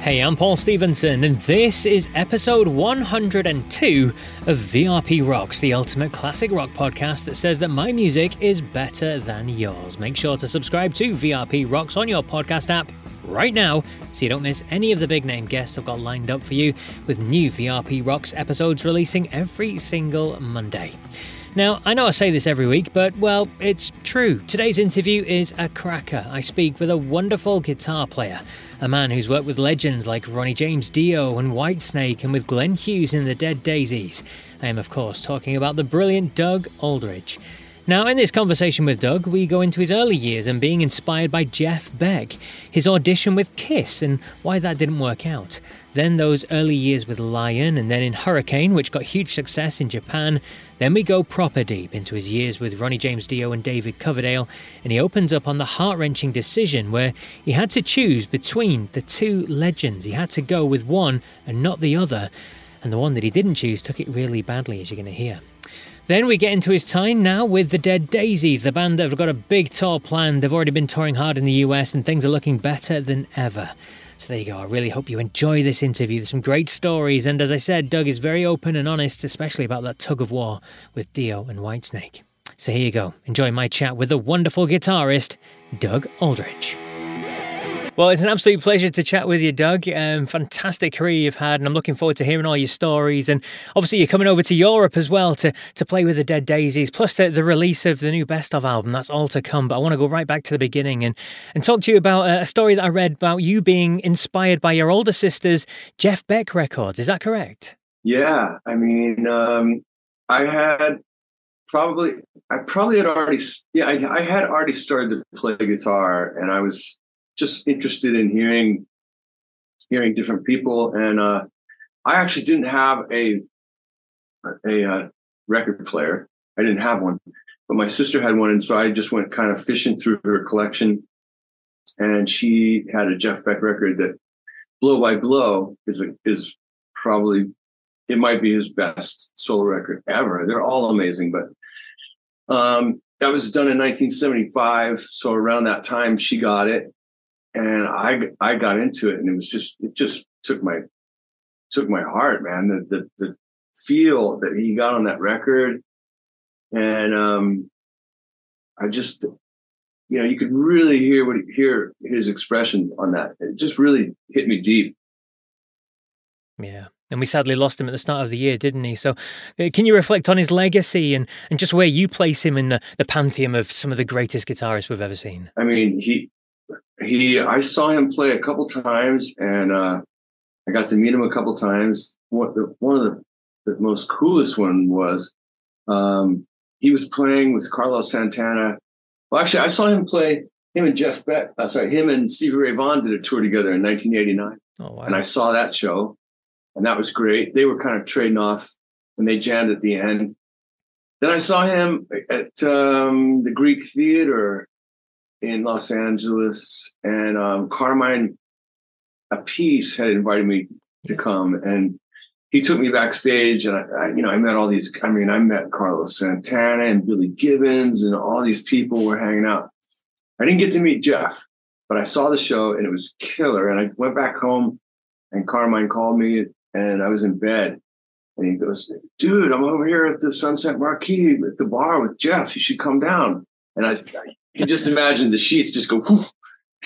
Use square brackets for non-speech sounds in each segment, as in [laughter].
Hey, I'm Paul Stevenson, and this is episode 102 of VRP Rocks, the ultimate classic rock podcast that says that my music is better than yours. Make sure to subscribe to VRP Rocks on your podcast app right now so you don't miss any of the big name guests I've got lined up for you with new VRP Rocks episodes releasing every single Monday. Now, I know I say this every week, but well, it's true. Today's interview is a cracker. I speak with a wonderful guitar player, a man who's worked with legends like Ronnie James Dio and Whitesnake, and with Glenn Hughes in the Dead Daisies. I am, of course, talking about the brilliant Doug Aldrich. Now, in this conversation with Doug, we go into his early years and being inspired by Jeff Beck, his audition with Kiss and why that didn't work out. Then those early years with Lion, and then in Hurricane, which got huge success in Japan. Then we go proper deep into his years with Ronnie James Dio and David Coverdale, and he opens up on the heart wrenching decision where he had to choose between the two legends. He had to go with one and not the other, and the one that he didn't choose took it really badly, as you're going to hear. Then we get into his time now with the Dead Daisies, the band that have got a big tour planned. They've already been touring hard in the US and things are looking better than ever. So there you go. I really hope you enjoy this interview. There's some great stories, and as I said, Doug is very open and honest, especially about that tug of war with Dio and Whitesnake. So here you go. Enjoy my chat with the wonderful guitarist, Doug Aldrich. Well, it's an absolute pleasure to chat with you, Doug. Um, fantastic career you've had, and I'm looking forward to hearing all your stories. And obviously, you're coming over to Europe as well to, to play with the Dead Daisies, plus the, the release of the new Best of album. That's all to come. But I want to go right back to the beginning and, and talk to you about a story that I read about you being inspired by your older sister's Jeff Beck records. Is that correct? Yeah. I mean, um, I had probably, I probably had already, yeah, I, I had already started to play guitar, and I was just interested in hearing hearing different people. And uh, i actually didn't have a a uh, record player. I didn't have one but my sister had one. And so i just went kind of fishing through her collection. And she had a jeff beck record that blow by blow is a, is probably it might be his best solo record ever. They're all amazing but um, that was done in 1975 so around that time she got it and I I got into it, and it was just it just took my took my heart, man. The the the feel that he got on that record, and um, I just you know you could really hear what hear his expression on that. It just really hit me deep. Yeah. And we sadly lost him at the start of the year, didn't he? So, uh, can you reflect on his legacy and, and just where you place him in the, the pantheon of some of the greatest guitarists we've ever seen? I mean, he he I saw him play a couple times, and uh, I got to meet him a couple times. What the, one of the, the most coolest one was um, he was playing with Carlos Santana. Well, actually, I saw him play. Him and Jeff Beck. Uh, sorry, him and Stevie Ray Vaughan did a tour together in 1989, oh, wow. and I saw that show, and that was great. They were kind of trading off, and they jammed at the end. Then I saw him at um, the Greek Theater in Los Angeles, and um, Carmine Appice had invited me to come, and he took me backstage, and I, I, you know, I met all these. I mean, I met Carlos Santana and Billy Gibbons, and all these people were hanging out. I didn't get to meet Jeff, but I saw the show, and it was killer. And I went back home, and Carmine called me, and I was in bed. And he goes, dude, I'm over here at the Sunset Marquis at the bar with Jeff. You should come down. And I, can just imagine the sheets just go whoosh,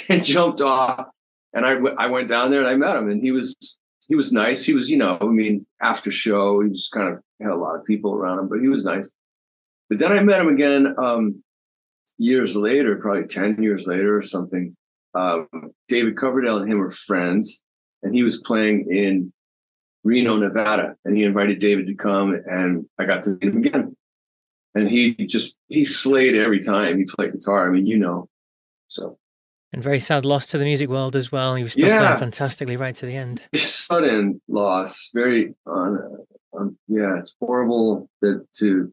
and [laughs] jumped off. And I, w- I went down there and I met him, and he was he was nice. He was, you know, I mean, after show, he was kind of had a lot of people around him, but he was nice. But then I met him again um, years later, probably ten years later or something. Um, David Coverdale and him were friends, and he was playing in Reno, Nevada, and he invited David to come, and I got to meet him again and he just he slayed every time he played guitar. I mean, you know, so. And very sad loss to the music world as well. He was still yeah. playing fantastically right to the end. Sudden loss, very on um, yeah, it's horrible that to,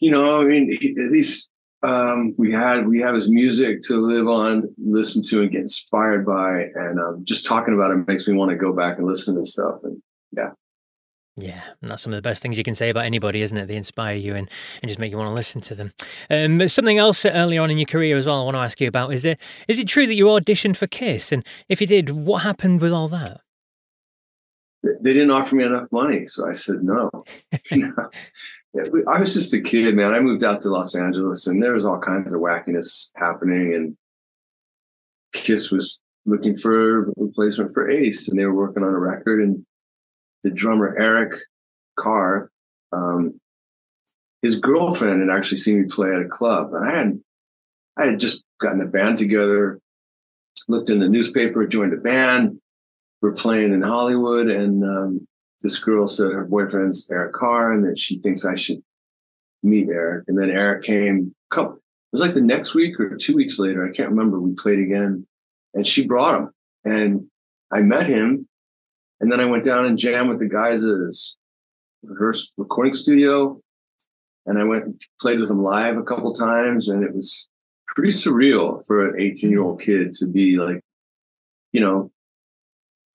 you know, I mean, at least um, we had we have his music to live on, listen to, and get inspired by, and um, just talking about it makes me want to go back and listen to stuff. And yeah, yeah, and that's some of the best things you can say about anybody, isn't it? They inspire you and, and just make you want to listen to them. Um, something else earlier on in your career as well, I want to ask you about is it is it true that you auditioned for Kiss? And if you did, what happened with all that? They didn't offer me enough money, so I said no. [laughs] [laughs] I was just a kid, man. I moved out to Los Angeles, and there was all kinds of wackiness happening, and Kiss was looking for a replacement for Ace, and they were working on a record, and the drummer Eric Carr, um, his girlfriend had actually seen me play at a club, and I had I had just gotten a band together, looked in the newspaper, joined a band. We're playing in Hollywood, and um, this girl said her boyfriend's Eric Carr, and that she thinks I should meet Eric. And then Eric came. It was like the next week or two weeks later. I can't remember. We played again, and she brought him, and I met him and then I went down and jammed with the guys at his rehearse recording studio. And I went and played with them live a couple times. And it was pretty surreal for an 18 year old kid to be like, you know,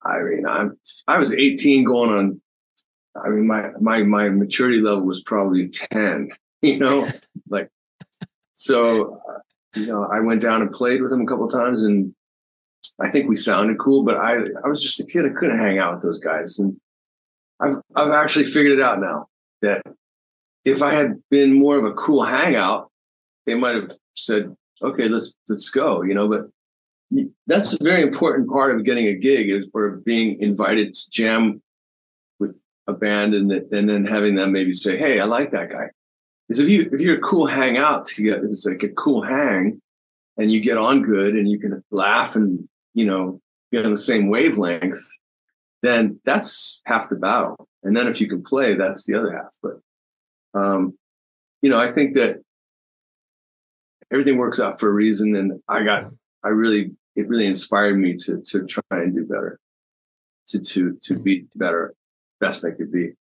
I mean, I'm, I was 18 going on, I mean, my, my, my maturity level was probably 10, [laughs] you know, like, so, uh, you know, I went down and played with him a couple times and I think we sounded cool, but I I was just a kid. I couldn't hang out with those guys, and I've I've actually figured it out now that if I had been more of a cool hangout, they might have said, "Okay, let's let's go," you know. But that's a very important part of getting a gig is, or being invited to jam with a band and, and then having them maybe say, "Hey, I like that guy." Is if you if you're a cool hangout together, it's like a cool hang, and you get on good and you can laugh and you know, be on the same wavelength, then that's half the battle. And then if you can play, that's the other half. But, um, you know, I think that everything works out for a reason. And I got, I really, it really inspired me to, to try and do better, to, to, to be better, best I could be.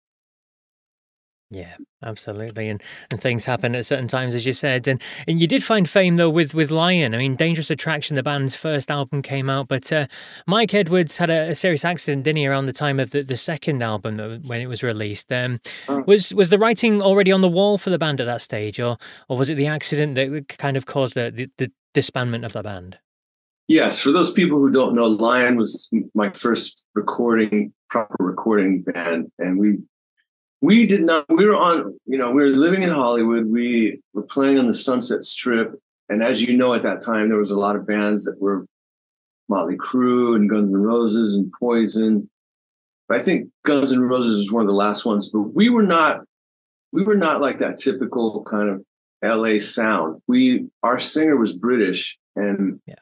Yeah, absolutely. And and things happen at certain times, as you said. And and you did find fame though with with Lion. I mean, Dangerous Attraction, the band's first album came out, but uh, Mike Edwards had a, a, serious accident, didn't he, around the time of the, the second album when it was released. Um, oh. Was was the writing already on the wall for the band at that stage, or or was it the accident that kind of caused the, the, the disbandment of the band? Yes, for those people who don't know, Lion was my first recording, proper recording band, and we we did not we were on you know we were living in hollywood. We were playing on the sunset strip. And as you know at that time there was a lot of bands that were motley crue and guns n' roses and poison. But i think guns n' roses was one of the last ones. But we were not we were not like that typical kind of la sound. We our singer was british and yeah.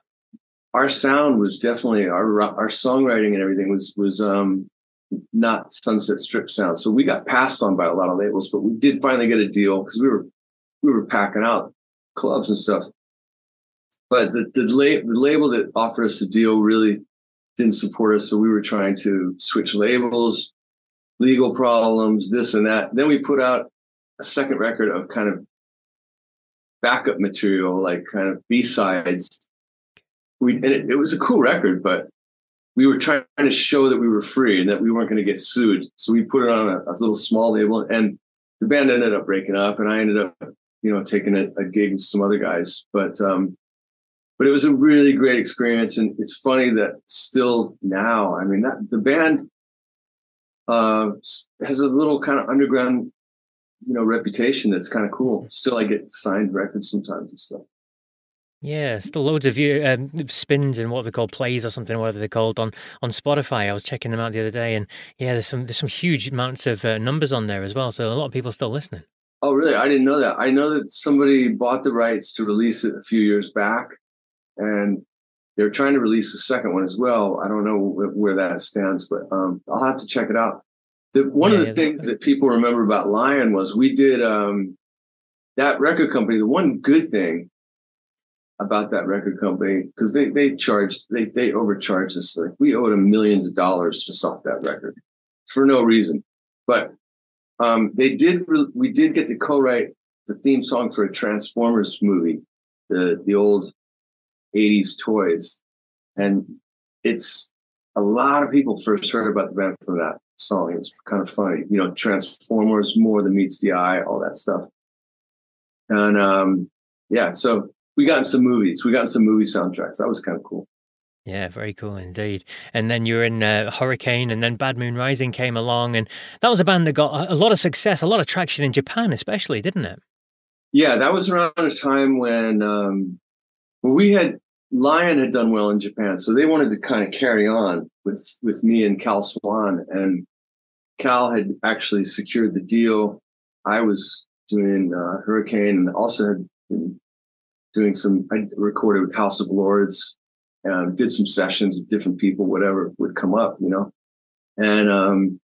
our sound was definitely our our songwriting and everything was was um not Sunset Strip sound. So we got passed on by a lot of labels, but we did finally get a deal because we were we were packing out clubs and stuff. But the the, la- the label that offered us the deal really didn't support us, so we were trying to switch labels, legal problems, this and that. Then we put out a second record of kind of backup material, like kind of B sides. We and it, it was a cool record, but we were trying to show that we were free and that we weren't going to get sued. So we put it on a, a, little small label, and the band ended up breaking up, and I ended up, you know, taking a, a gig with some other guys. But um, but it was a really great experience, and it's funny that still now, I mean, that, the band uh, has a little kind of underground, you know, reputation that's kind of cool. Still, I get signed records sometimes and stuff. Yeah, still loads of you um, spins and what they call plays or something, whatever they're called on on Spotify. I was checking them out the other day, and yeah, there's some there's some huge amounts of uh, numbers on there as well. So a lot of people still listening. Oh, really? I didn't know that. I know that somebody bought the rights to release it a few years back, and they're trying to release the second one as well. I don't know where that stands, but um, I'll have to check it out. The, one yeah, of the yeah, things that people remember about Lion was we did um, that record company. The one good thing about that record company because they they charged they they overcharged us like we owed them millions of dollars to off that record for no reason. But um, they did. We did get to co-write the theme song for a Transformers movie, the the old '80s toys, and it's a lot of people first heard about the band from that song. It was kind of funny, you know, Transformers more than meets the eye, all that stuff. And um, yeah, so we got in some movies. We got in some movie soundtracks. That was kind of cool. Yeah, very cool indeed. And then you were in uh, Hurricane, and then Bad Moon Rising came along, and that was a band that got a lot of success, a lot of traction in Japan, especially, didn't it? Yeah, that was around a time when um, we had Lion had done well in Japan, so they wanted to kind of carry on with with me and Kal Swan, and Kal had actually secured the deal. I was doing uh, Hurricane, and also had been doing some. I recorded with House of Lords, and did some sessions with different people, whatever would come up, you know. And um,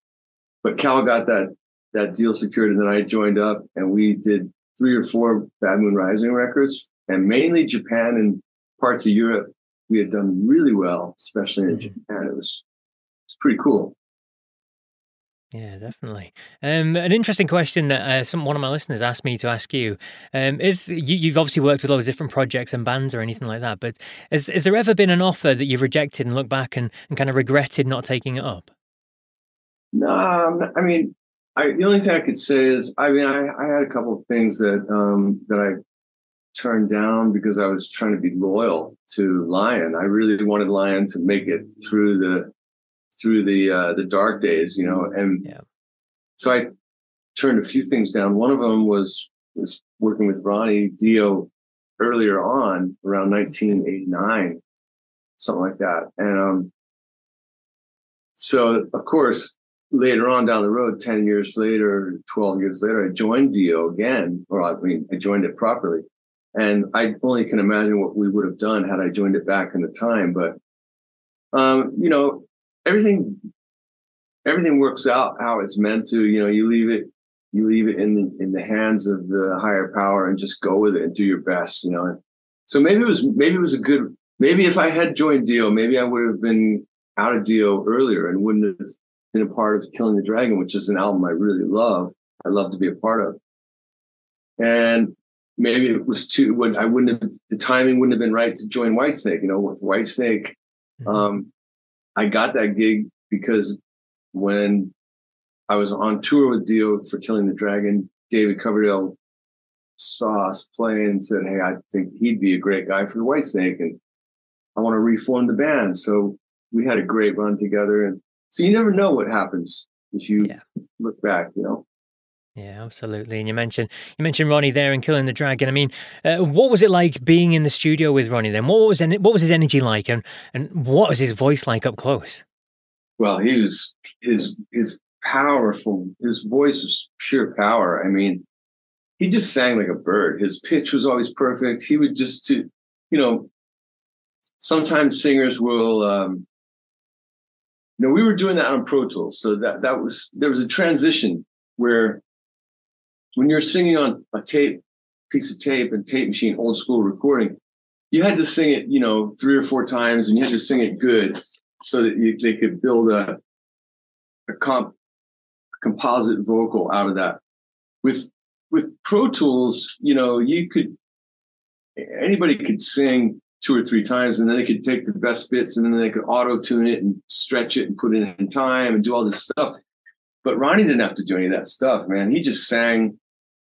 but Kal got that that deal secured, and then I joined up, and we did three or four Bad Moon Rising records, and mainly Japan and parts of Europe. We had done really well, especially in mm-hmm. Japan. It was it's pretty cool. Yeah, definitely. Um, an interesting question that uh, some one of my listeners asked me to ask you um, is: you, have obviously worked with a lot of different projects and bands or anything like that, but has, has there ever been an offer that you've rejected and looked back and, and kind of regretted not taking it up? No, um, I mean, I, the only thing I could say is, I mean, I, I had a couple of things that um, that I turned down because I was trying to be loyal to Lion. I really wanted Lion to make it through the through the uh, the dark days, you know. And yeah. so I turned a few things down. One of them was was working with Ronnie Dio earlier on, around 1989, something like that. And um, so, of course, later on down the road, 10 years later, 12 years later, I joined Dio again, or I mean, I joined it properly. And I only can imagine what we would have done had I joined it back in the time. But, um, you know, everything everything works out how it's meant to. You know, you leave it you leave it in the, in the hands of the higher power and just go with it and do your best. You know, so maybe it was maybe it was a good maybe if I had joined Dio, maybe I would have been out of Dio earlier and wouldn't have been a part of Killing the Dragon, which is an album I really love. I love to be a part of. And maybe it was too when I wouldn't have the timing wouldn't have been right to join Whitesnake. You know, with Whitesnake, mm-hmm. um, I got that gig because when I was on tour with Dio for Killing the Dragon, David Coverdale saw us play and said, Hey, I think he'd be a great guy for the Whitesnake. And I want to reform the band. So we had a great run together. And so you never know what happens if you yeah. look back, you know? Yeah, absolutely. And you mentioned you mentioned Ronnie there and killing the dragon. I mean, uh, what was it like being in the studio with Ronnie? Then, what was what was his energy like, and and what was his voice like up close? Well, he was his his powerful. His voice was pure power. I mean, he just sang like a bird. His pitch was always perfect. He would just to, you know, sometimes singers will. Um, you know, we were doing that on Pro Tools, so that that was there was a transition where when you're singing on a tape, piece of tape and tape machine, old school recording, you had to sing it, you know, three or four times and you had to sing it good so that you, they could build a, a comp, composite vocal out of that. With, with Pro Tools, you know, you could, anybody could sing two or three times and then they could take the best bits and then they could auto tune it and stretch it and put it in time and do all this stuff. But Ronnie didn't have to do any of that stuff, man. He just sang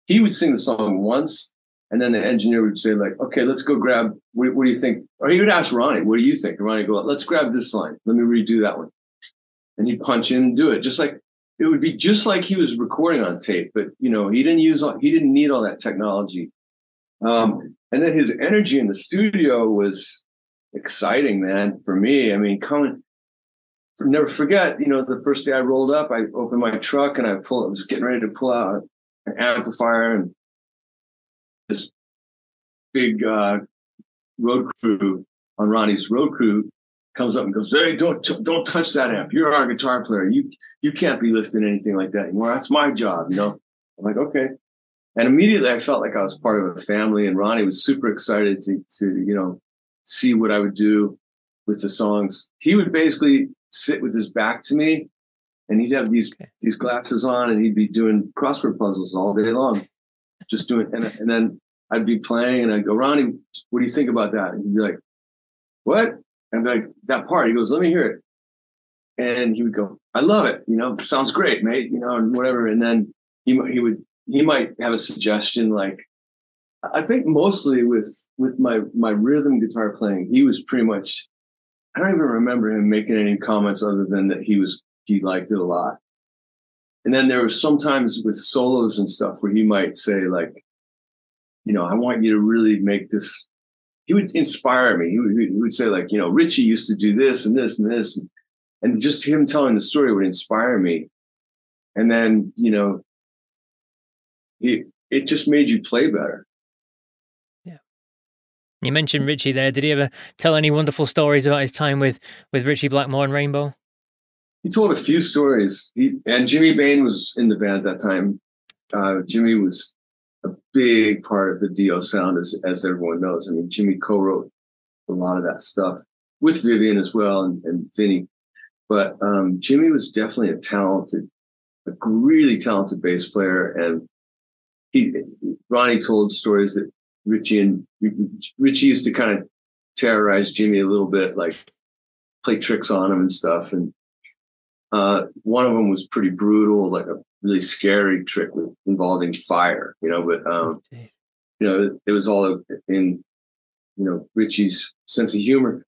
he would sing the song once and then the engineer would say like, okay, let's go grab, what, what do you think? Or he would ask Ronnie, what do you think? And Ronnie would go, let's grab this line. Let me redo that one. And he'd punch in and do it just like, it would be just like he was recording on tape, but you know, he didn't use, all, he didn't need all that technology. Um, and then his energy in the studio was exciting, man, for me. I mean, coming, never forget, you know, the first day I rolled up, I opened my truck and I pulled, I was getting ready to pull out an amplifier and this big uh, road crew on Ronnie's road crew comes up and goes, "Hey, don't don't touch that amp. You're our guitar player. You you can't be lifting anything like that anymore. That's my job." You know. I'm like, okay. And immediately I felt like I was part of a family, and Ronnie was super excited to to you know see what I would do with the songs. He would basically sit with his back to me and he'd have these Okay. these glasses on, and he'd be doing crossword puzzles all day long, just doing. And, and then I'd be playing, and I'd go, Ronnie, what do you think about that? And he'd be like, What? And I'd be like, That part. He goes, Let me hear it. And he would go, I love it. You know, sounds great, mate. You know, and whatever. And then he he would he might have a suggestion like. I think mostly with with my my rhythm guitar playing, he was pretty much. I don't even remember him making any comments other than that he was he liked it a lot. And then there was sometimes with solos and stuff where he might say like, you know, I want you to really make this. He would inspire me. He would, he would say like, you know, Ritchie used to do this and this and this, and just him telling the story would inspire me. And then you know, he it just made you play better. Yeah. You mentioned Ritchie there. Did he ever tell any wonderful stories about his time with with Ritchie Blackmore and Rainbow? He told a few stories. He, and Jimmy Bain was in the band at that time. Uh, Jimmy was a big part of the Dio sound, as as everyone knows. I mean, Jimmy co-wrote a lot of that stuff with Vivian as well and, and Vinny. But um, Jimmy was definitely a talented, a really talented bass player. And he, Ronnie told stories that Ritchie and Ritchie used to kind of terrorize Jimmy a little bit, like play tricks on him and stuff. And uh, one of them was pretty brutal, like a really scary trick with, involving fire, you know. But um, Jeez. you know, it was all in you know Ritchie's sense of humor.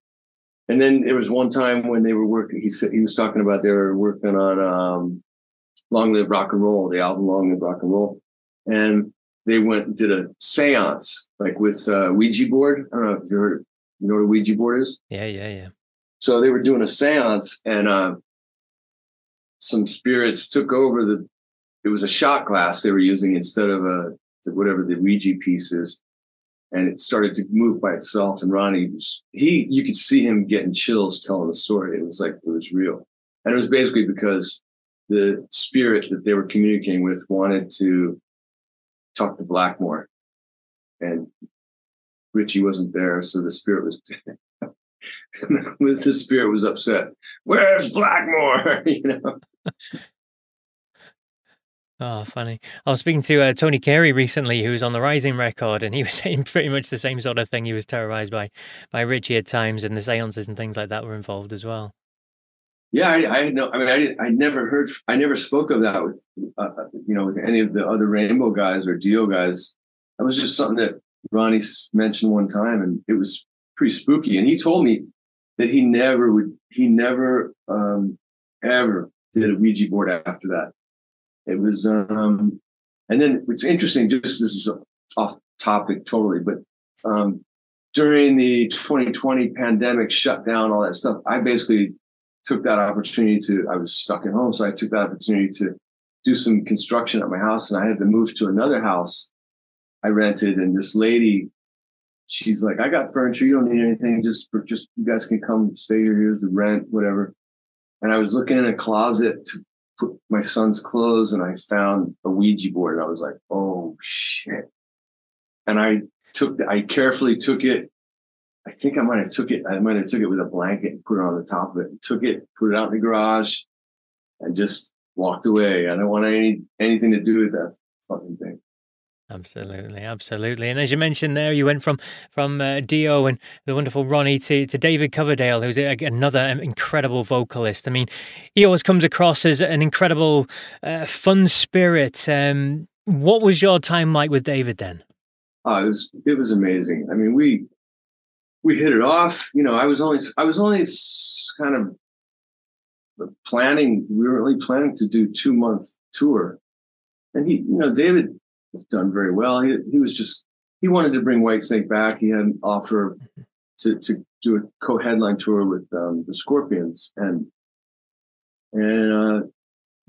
And then there was one time when they were working. He said he was talking about they were working on um, "Long Live Rock and Roll," the album "Long Live Rock and Roll," and they went and did a séance like with uh, Ouija board. I don't know if you heard. You know what a Ouija board is? Yeah, yeah, yeah. So they were doing a seance and uh, some spirits took over the, it was a shot glass they were using instead of a, whatever the Ouija piece is. And it started to move by itself. And Ronnie was, he, you could see him getting chills telling the story. It was like, it was real. And it was basically because the spirit that they were communicating with wanted to talk to Blackmore. And Ritchie wasn't there. So the spirit was [laughs] the spirit was upset. Where's Blackmore? [laughs] you know. Oh, funny. I was speaking to uh, Tony Carey recently, who was on the Rising record, and he [laughs] was saying pretty much the same sort of thing. He was terrorized by by Ritchie at times, and the seances and things like that were involved as well. Yeah, I, I no. I mean, I I never heard. I never spoke of that with, uh, you know, with any of the other Rainbow guys or Dio guys. That was just something that Ronnie mentioned one time, and it was pretty spooky. And he told me that he never would. He never um, ever did a Ouija board after that. It was, um, and then it's interesting. Just this is off topic totally, but um, during the 2020 pandemic shutdown, all that stuff, I basically took that opportunity to. I was stuck at home, so I took that opportunity to do some construction at my house, and I had to move to another house I rented. And this lady, she's like, "I got furniture. You don't need anything. Just just you guys can come stay here. Here's the rent, whatever." And I was looking in a closet to put my son's clothes, and I found a Ouija board, and I was like, "Oh shit!" And I took, the, I carefully took it. I think I might have took it. I might have took it with a blanket and put it on the top of it. Took it, put it out in the garage, and just walked away. I don't want any anything to do with that fucking thing. Absolutely, absolutely. And as you mentioned there, you went from from uh, Dio and the wonderful Ronnie to, to David Coverdale, who's a, another um, incredible vocalist. I mean, he always comes across as an incredible, uh, fun spirit. Um, what was your time like with David then? Oh, it was it was amazing. I mean, we we hit it off. You know, I was only I was only kind of planning. We were only planning to do two month tour, and he, you know, David has done very well. He he was just he wanted to bring White Whitesnake back. He had an offer to to do a co-headline tour with um, the Scorpions, and and uh,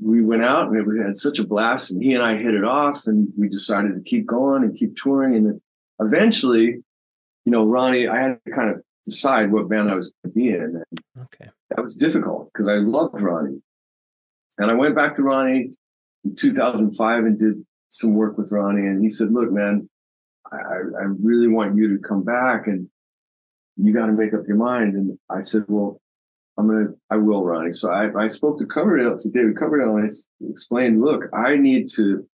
we went out and we had such a blast. And he and I hit it off, and we decided to keep going and keep touring. And eventually, you know, Ronnie, I had to kind of decide what band I was going to be in. And Okay. that was difficult because I loved Ronnie. And I went back to Ronnie in 2005 and did some work with Ronnie. And he said, look, man, I, I really want you to come back and you got to make up your mind. And I said, well, I'm gonna, I will, Ronnie. So I, I spoke to Coverdale, to David Coverdale, and I explained, look, I need to,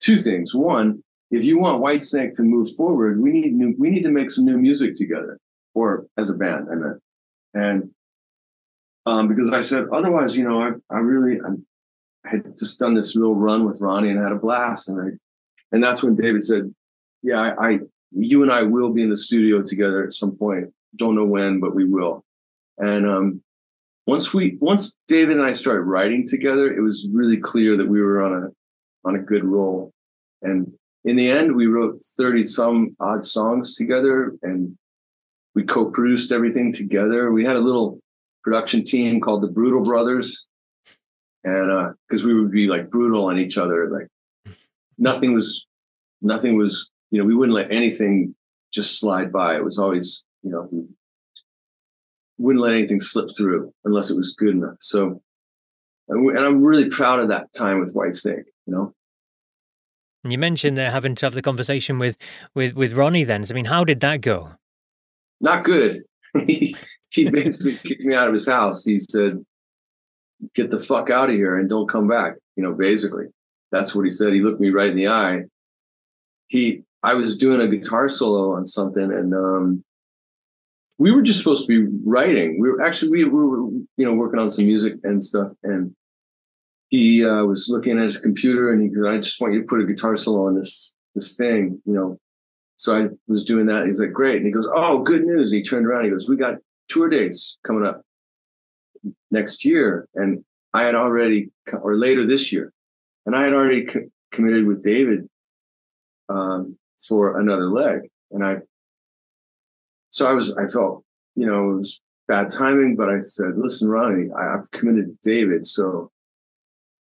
two things. One, if you want Whitesnake to move forward, we need new, we need to make some new music together, or as a band, I meant. And um, because I said, otherwise, you know, I, I really, I'm, I had just done this little run with Ronnie and had a blast. And I, and that's when David said, yeah, I, I you and I will be in the studio together at some point. Don't know when, but we will. And um, once we, once David and I started writing together, it was really clear that we were on a, on a good roll. And in the end, we wrote 30 some odd songs together and we co-produced everything together. We had a little production team called the Brutal Brothers. And, uh, cause we would be like brutal on each other. Like nothing was, nothing was, you know, we wouldn't let anything just slide by. It was always, you know, we wouldn't let anything slip through unless it was good enough. So, and, we, and I'm really proud of that time with White Snake, you know? And you mentioned there having to have the conversation with, with, with Ronnie then. So, I mean, how did that go? Not good. [laughs] he, he basically kicked me out of his house. He said, get the fuck out of here and don't come back. You know, basically that's what he said. He looked me right in the eye. He, I was doing a guitar solo on something and, um, we were just supposed to be writing. We were actually, we, we were, you know, working on some music and stuff. And he, uh, was looking at his computer and he goes, I just want you to put a guitar solo on this, this thing, you know. So I was doing that. He's like, great. And he goes, Oh, good news. He turned around. He goes, we got tour dates coming up next year. And I had already, or later this year, and I had already co- committed with David um, for another leg. And I, so I was, I felt, you know, it was bad timing, but I said, listen, Ronnie, I, have committed to David. So,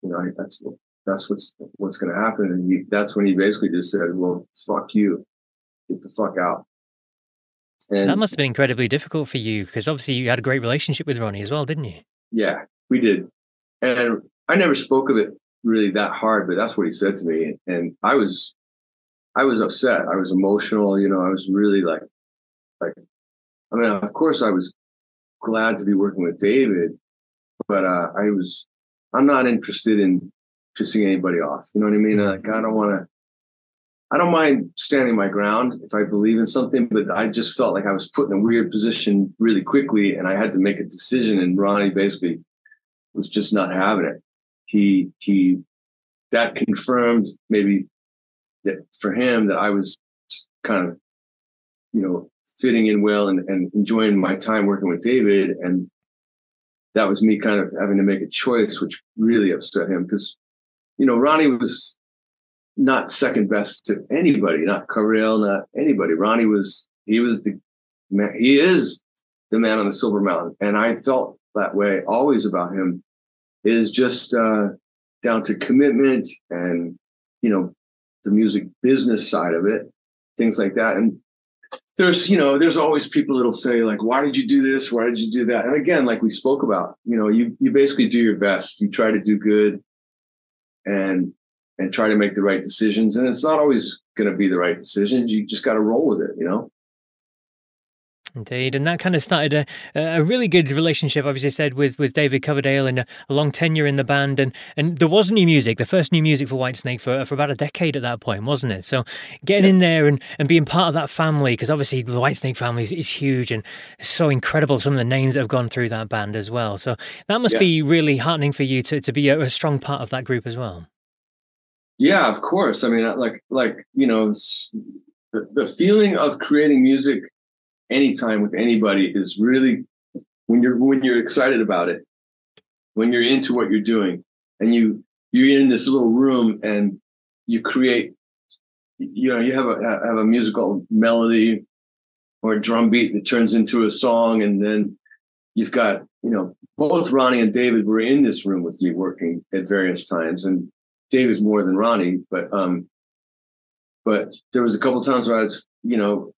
you know, I, that's, that's what's, what's going to happen. And he, that's when he basically just said, well, fuck you, get the fuck out. And that must have been incredibly difficult for you because obviously you had a great relationship with Ronnie as well, didn't you? Yeah, we did. And I never spoke of it really that hard, but that's what he said to me. And I was, I was upset. I was emotional. You know, I was really like, like, I mean, of course I was glad to be working with David, but, uh, I was, I'm not interested in pissing anybody off. You know what I mean? Like, I don't want to, I don't mind standing my ground if I believe in something, but I just felt like I was put in a weird position really quickly and I had to make a decision. And Ronnie basically was just not having it. He, he, that confirmed maybe that for him that I was kind of, you know, fitting in well and, and enjoying my time working with David. And that was me kind of having to make a choice, which really upset him because, you know, Ronnie was not second best to anybody, not Coverdale, not anybody. Ronnie was, he was the man, he is the man on the Silver Mountain. And I felt that way always about him it is just, uh, down to commitment and, you know, the music business side of it, things like that. And there's, you know, there's always people that'll say like, why did you do this? Why did you do that? And again, like we spoke about, you know, you, you basically do your best. You try to do good and and try to make the right decisions. And it's not always going to be the right decisions. You just got to roll with it, you know? Indeed, and that kind of started a, a really good relationship, obviously said with, with David Coverdale and a, a, long tenure in the band, and, and there was new music, the first new music for Whitesnake for for about a decade at that point, wasn't it? So getting yeah. in there and, and being part of that family, because obviously the Whitesnake family is, is, huge and so incredible. Some of the names that have gone through that band as well. So that must yeah. be really heartening for you to to be a, a strong part of that group as well. Yeah, of course. I mean, like, like you know, the, the feeling of creating music anytime with anybody is really when you're when you're excited about it, when you're into what you're doing, and you you're in this little room and you create, you know, you have a have a musical melody or a drum beat that turns into a song, and then you've got you know both Ronnie and David were in this room with me working at various times, and David more than Ronnie, but um, but there was a couple times where I'd you know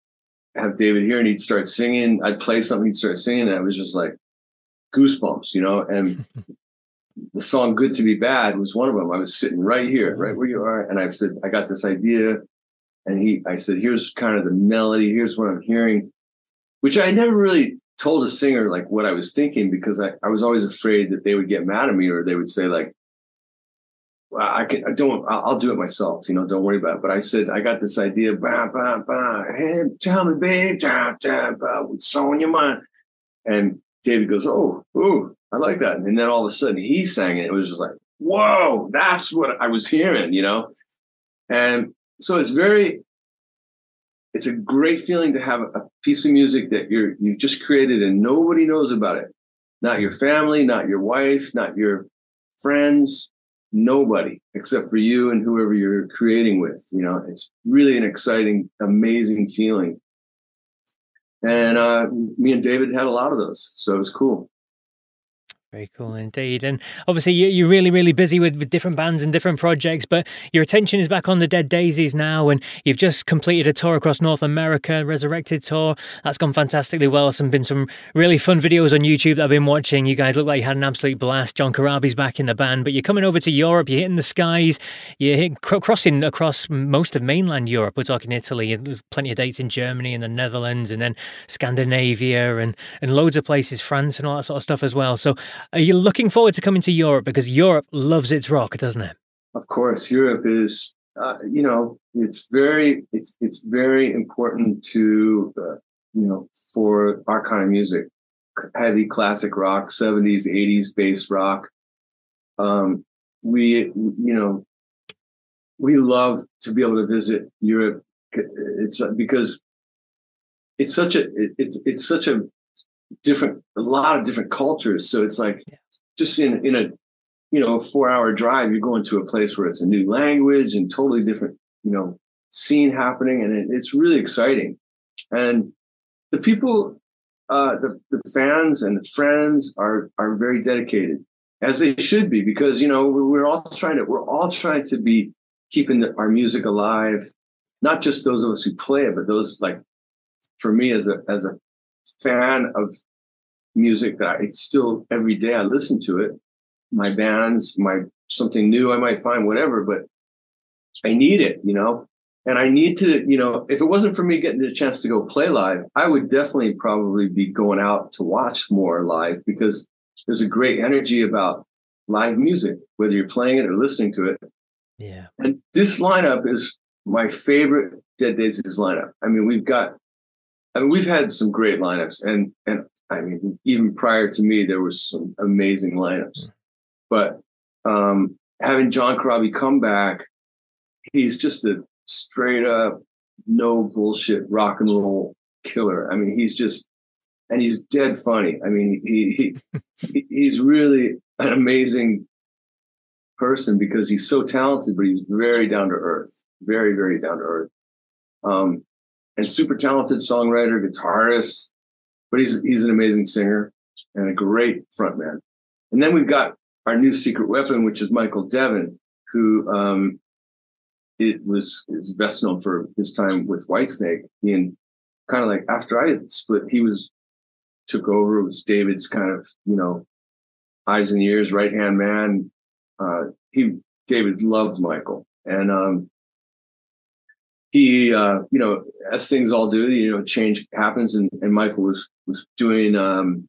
have David here and he'd start singing. I'd play something, he'd start singing, and it was just like goosebumps, you know. And [laughs] the song "Good to Be Bad" was one of them. I was sitting right here, right where you are, and I said, I got this idea, and he, I said, here's kind of the melody, here's what I'm hearing, which I never really told a singer like what I was thinking because I, I was always afraid that they would get mad at me or they would say like, I can, I don't, I'll, do it myself. You know, don't worry about it. But I said, I got this idea. Bah, bah, bah. Hey, tell me, babe, da, da, bah, what's on your mind? And David goes, oh, oh, I like that. And then all of a sudden he sang it. It was just like, whoa, that's what I was hearing, you know? And so it's very, it's a great feeling to have a piece of music that you're you've just created and nobody knows about it. Not your family, not your wife, not your friends, nobody except for you and whoever you're creating with. You know, it's really an exciting, amazing feeling. And uh, me and David had a lot of those, so it was cool. Very cool indeed. And obviously, you're really, really busy with, with different bands and different projects, but your attention is back on the Dead Daisies now. And you've just completed a tour across North America, Resurrected Tour. That's gone fantastically well. Some been some really fun videos on YouTube that I've been watching. You guys look like you had an absolute blast. John Corabi's back in the band, but you're coming over to Europe, you're hitting the skies, you're hitting, crossing across most of mainland Europe. We're talking Italy, and there's plenty of dates in Germany and the Netherlands, and then Scandinavia and, and loads of places, France, and all that sort of stuff as well. So, are you looking forward to coming to Europe because Europe loves its rock, doesn't it? Of course, Europe is. Uh, you know, it's very it's it's very important to uh, you know for our kind of music, heavy classic rock, seventies, eighties bass rock. Um, we you know we love to be able to visit Europe. It's uh, because it's such a it's it's such a different a lot of different cultures. So it's like just in in a you know four hour drive you're going to a place where it's a new language and totally different you know scene happening and it, it's really exciting. And the people uh the, the fans and the friends are are very dedicated as they should be because you know we're all trying to we're all trying to be keeping the, our music alive. Not just those of us who play it but those like for me as a as a fan of music that I still every day I listen to it. My bands, my something new I might find, whatever, but I need it, you know. And I need to, you know, if it wasn't for me getting the chance to go play live, I would definitely probably be going out to watch more live because there's a great energy about live music, whether you're playing it or listening to it. Yeah. And this lineup is my favorite Dead Daisies lineup. I mean, we've got I mean, we've had some great lineups, and and I mean, even prior to me, there was some amazing lineups. But um, having John Corabi come back, he's just a straight up, no bullshit rock and roll killer. I mean, he's just, and he's dead funny. I mean, he, he he's really an amazing person because he's so talented, but he's very down to earth, very very down to earth. Um, and super talented songwriter, guitarist, but he's he's an amazing singer and a great frontman. And then we've got our new secret weapon, which is Michael Devin, who um, it was is best known for his time with Whitesnake. And kind of like after I split, he was took over. It was David's kind of you know eyes and ears, right hand man. Uh, he David loved Michael, and um, he, uh, you know, as things all do, you know, change happens, and, and Michael was was doing um,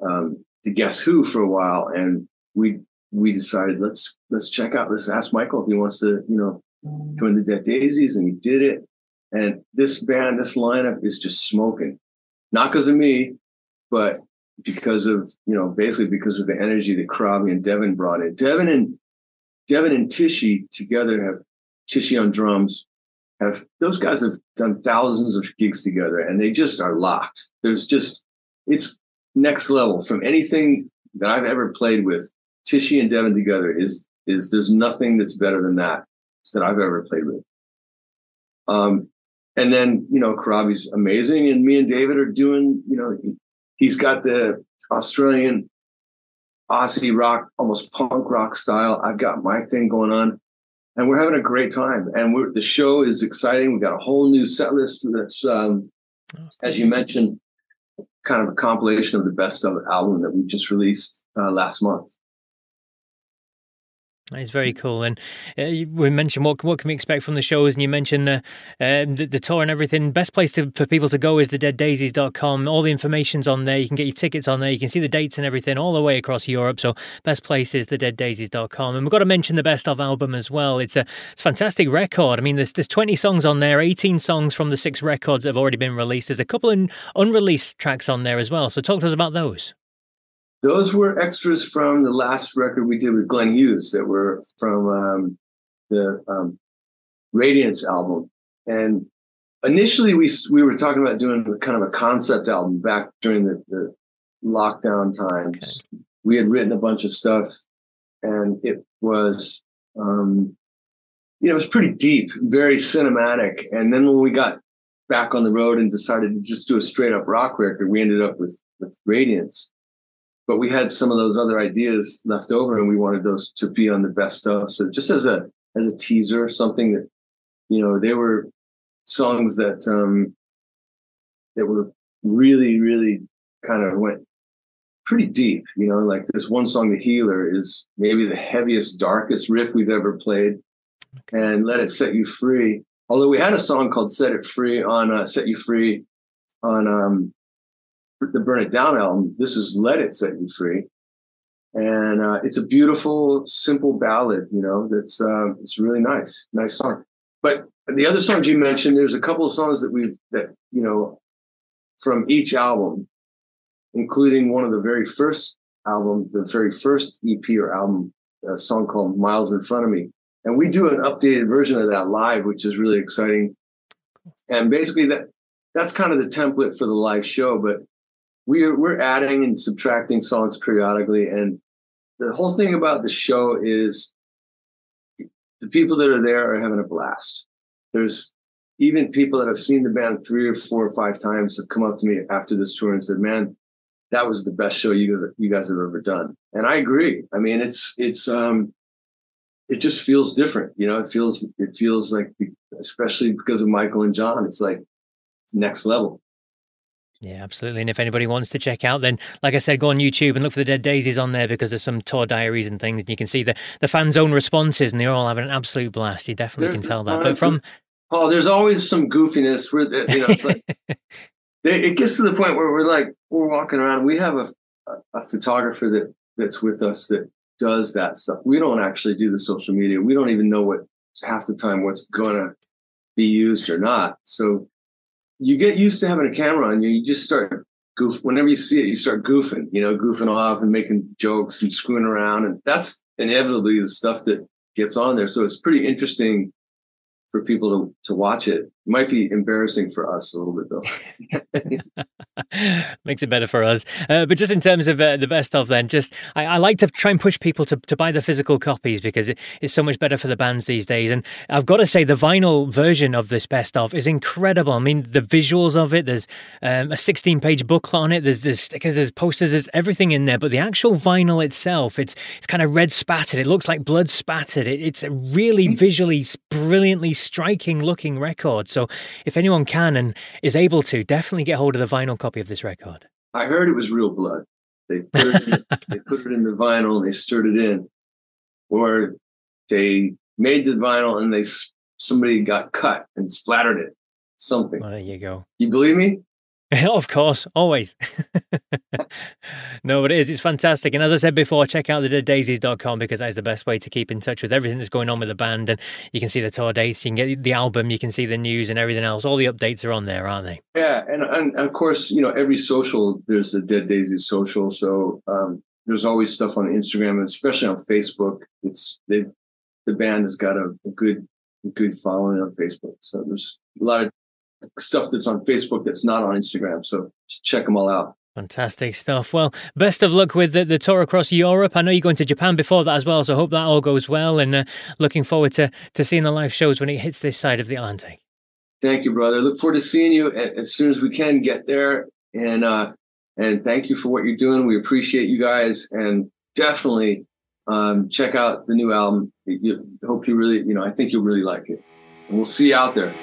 um, the Guess Who for a while, and we we decided let's let's check out, let's ask Michael if he wants to, you know, join the Dead Daisies, and he did it. And this band, this lineup is just smoking, not because of me, but because of you know basically because of the energy that Corabi and Devin brought in. Devin and Devin and Tichy together have Tichy on drums, have those guys have done thousands of gigs together and they just are locked. There's just it's next level from anything that I've ever played with. Tichy and Devin together is is there's nothing that's better than that that I've ever played with. Um, and then you know Corabi's amazing, and me and David are doing. You know, he, he's got the Australian Aussie rock, almost punk rock style. I've got my thing going on and we're having a great time. And the show is exciting. We've got a whole new set list that's, um, as you mentioned, kind of a compilation of the best of album that we just released uh, last month. It's very cool, and uh, we mentioned what what can we expect from the shows, and you mentioned the uh, the, the, tour and everything. Best place to, for people to go is the deaddaisies.com. All the information's on there. You can get your tickets on there. You can see the dates and everything all the way across Europe. So best place is the deaddaisies.com. And we've got to mention the best of album as well. It's a it's a fantastic record. I mean, there's there's 20 songs on there, 18 songs from the six records that have already been released. There's a couple of unreleased tracks on there as well. So talk to us about those. Those were extras from the last record we did with Glenn Hughes that were from um, the um, Radiance album. And initially, we we were talking about doing kind of a concept album back during the, the lockdown times. Okay. We had written a bunch of stuff, and it was, um, you know, it was pretty deep, very cinematic. And then when we got back on the road and decided to just do a straight up rock record, we ended up with with Radiance but we had some of those other ideas left over and we wanted those to be on the best of. So just as a as a teaser something that you know they were songs that um that were really really kind of went pretty deep you know like this one song the healer is maybe the heaviest darkest riff we've ever played. And let it set you free although we had a song called set it free on uh, set you free on um the Burn It Down album, this is Let It Set You Free. And uh, it's a beautiful, simple ballad, you know, that's uh, it's really nice, nice song. But the other songs you mentioned, there's a couple of songs that we've, that, you know, from each album, including one of the very first album, the very first EP or album, a song called Miles in Front of Me. And we do an updated version of that live, which is really exciting. And basically that that's kind of the template for the live show, but we're we're adding and subtracting songs periodically, and the whole thing about the show is the people that are there are having a blast. There's even people that have seen the band three or four or five times have come up to me after this tour and said, "Man, that was the best show you guys you guys have ever done." And I agree. I mean, it's it's um, it just feels different. You know, it feels it feels like, especially because of Michael and John, it's like it's next level. Yeah, absolutely. And if anybody wants to check out, then like I said, go on YouTube and look for the Dead Daisies on there because there's some tour diaries and things, and you can see the the fans' own responses, and they're all having an absolute blast. You definitely there's, can tell that. But from oh, there's always some goofiness. Where you know, it's like [laughs] it gets to the point where we're like we're walking around. We have a a photographer that that's with us that does that stuff. We don't actually do the social media. We don't even know what half the time what's going to be used or not. So you get used to having a camera on you. You just start goof. Whenever you see it, you start goofing. You know, goofing off and making jokes and screwing around, and that's inevitably the stuff that gets on there. So it's pretty interesting for people to, to watch it. Might be embarrassing for us a little bit though. [laughs] Makes it better for us. Uh, but just in terms of uh, the best of, then, just I, I, like to try and push people to, to buy the physical copies because it, it's so much better for the bands these days. And I've got to say, the vinyl version of this best of is incredible. I mean, the visuals of it. There's um, a 16 page booklet on it. There's there's stickers, there's posters, there's everything in there. But the actual vinyl itself, it's it's kind of red spattered. It looks like blood spattered. It, it's a really hmm. visually brilliantly striking looking record. So if anyone can and is able to, definitely get hold of the vinyl copy of this record. I heard it was real blood. They put it in, [laughs] they put it in the vinyl and they stirred it in, or they made the vinyl and they somebody got cut and splattered it. Something. Well, there you go. You believe me? [laughs] of course, always. [laughs] no, but it is. It's fantastic. And as I said before, check out the deaddaisies.com because that is the best way to keep in touch with everything that's going on with the band. And you can see the tour dates, you can get the album, you can see the news and everything else. All the updates are on there, aren't they? Yeah. And, and of course, you know, every social, there's the Dead Daisies social. So um, there's always stuff on Instagram and especially on Facebook. It's they, the band has got a, a good, good following on Facebook. So there's a lot of stuff that's on Facebook that's not on Instagram. So check them all out. Fantastic stuff. Well, best of luck with the, the, tour across Europe. I know you're going to Japan before that as well, so hope that all goes well. And uh, looking forward to to seeing the live shows when it hits this side of the Atlantic. Thank you, brother. Look forward to seeing you as soon as we can get there. And uh, and thank you for what you're doing. We appreciate you guys, and definitely um, check out the new album. You, hope you really, you know, I think you'll really like it. And we'll see you out there.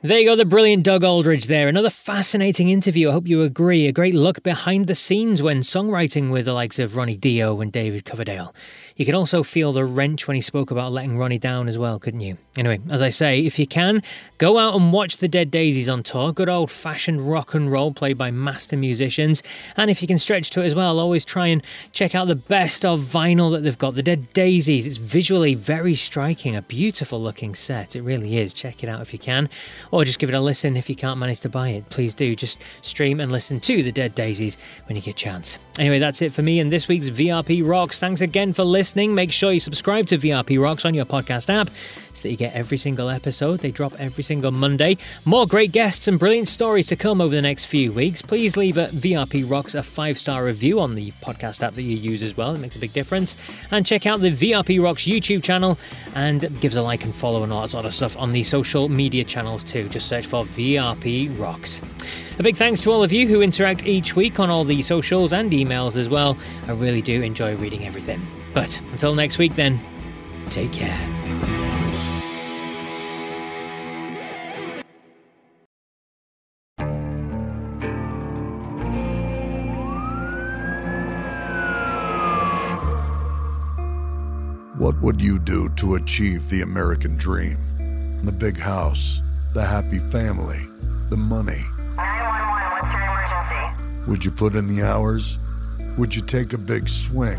There you go, the brilliant Doug Aldrich there. Another fascinating interview. I hope you agree. A great look behind the scenes when songwriting with the likes of Ronnie Dio and David Coverdale. You could also feel the wrench when he spoke about letting Ronnie down as well, couldn't you? Anyway, as I say, if you can, go out and watch the Dead Daisies on tour. Good old fashioned rock and roll played by master musicians. And if you can stretch to it as well, always try and check out the best of vinyl that they've got. The Dead Daisies. It's visually very striking, a beautiful looking set. It really is. Check it out if you can. Or just give it a listen if you can't manage to buy it. Please do. Just stream and listen to the Dead Daisies when you get a chance. Anyway, that's it for me in this week's VRP Rocks. Thanks again for listening. Make sure you subscribe to VRP Rocks on your podcast app so that you get every single episode. They drop every single Monday. More great guests and brilliant stories to come over the next few weeks. Please leave a VRP Rocks a five star review on the podcast app that you use as well. It makes a big difference. And check out the VRP Rocks YouTube channel and give us a like and follow and all that sort of stuff on the social media channels too. Just search for VRP Rocks. A big thanks to all of you who interact each week on all the socials and emails as well. I really do enjoy reading everything. But until next week, then, take care. What would you do to achieve the American dream? The big house, the happy family, the money. 911, what's your emergency? Would you put in the hours? Would you take a big swing?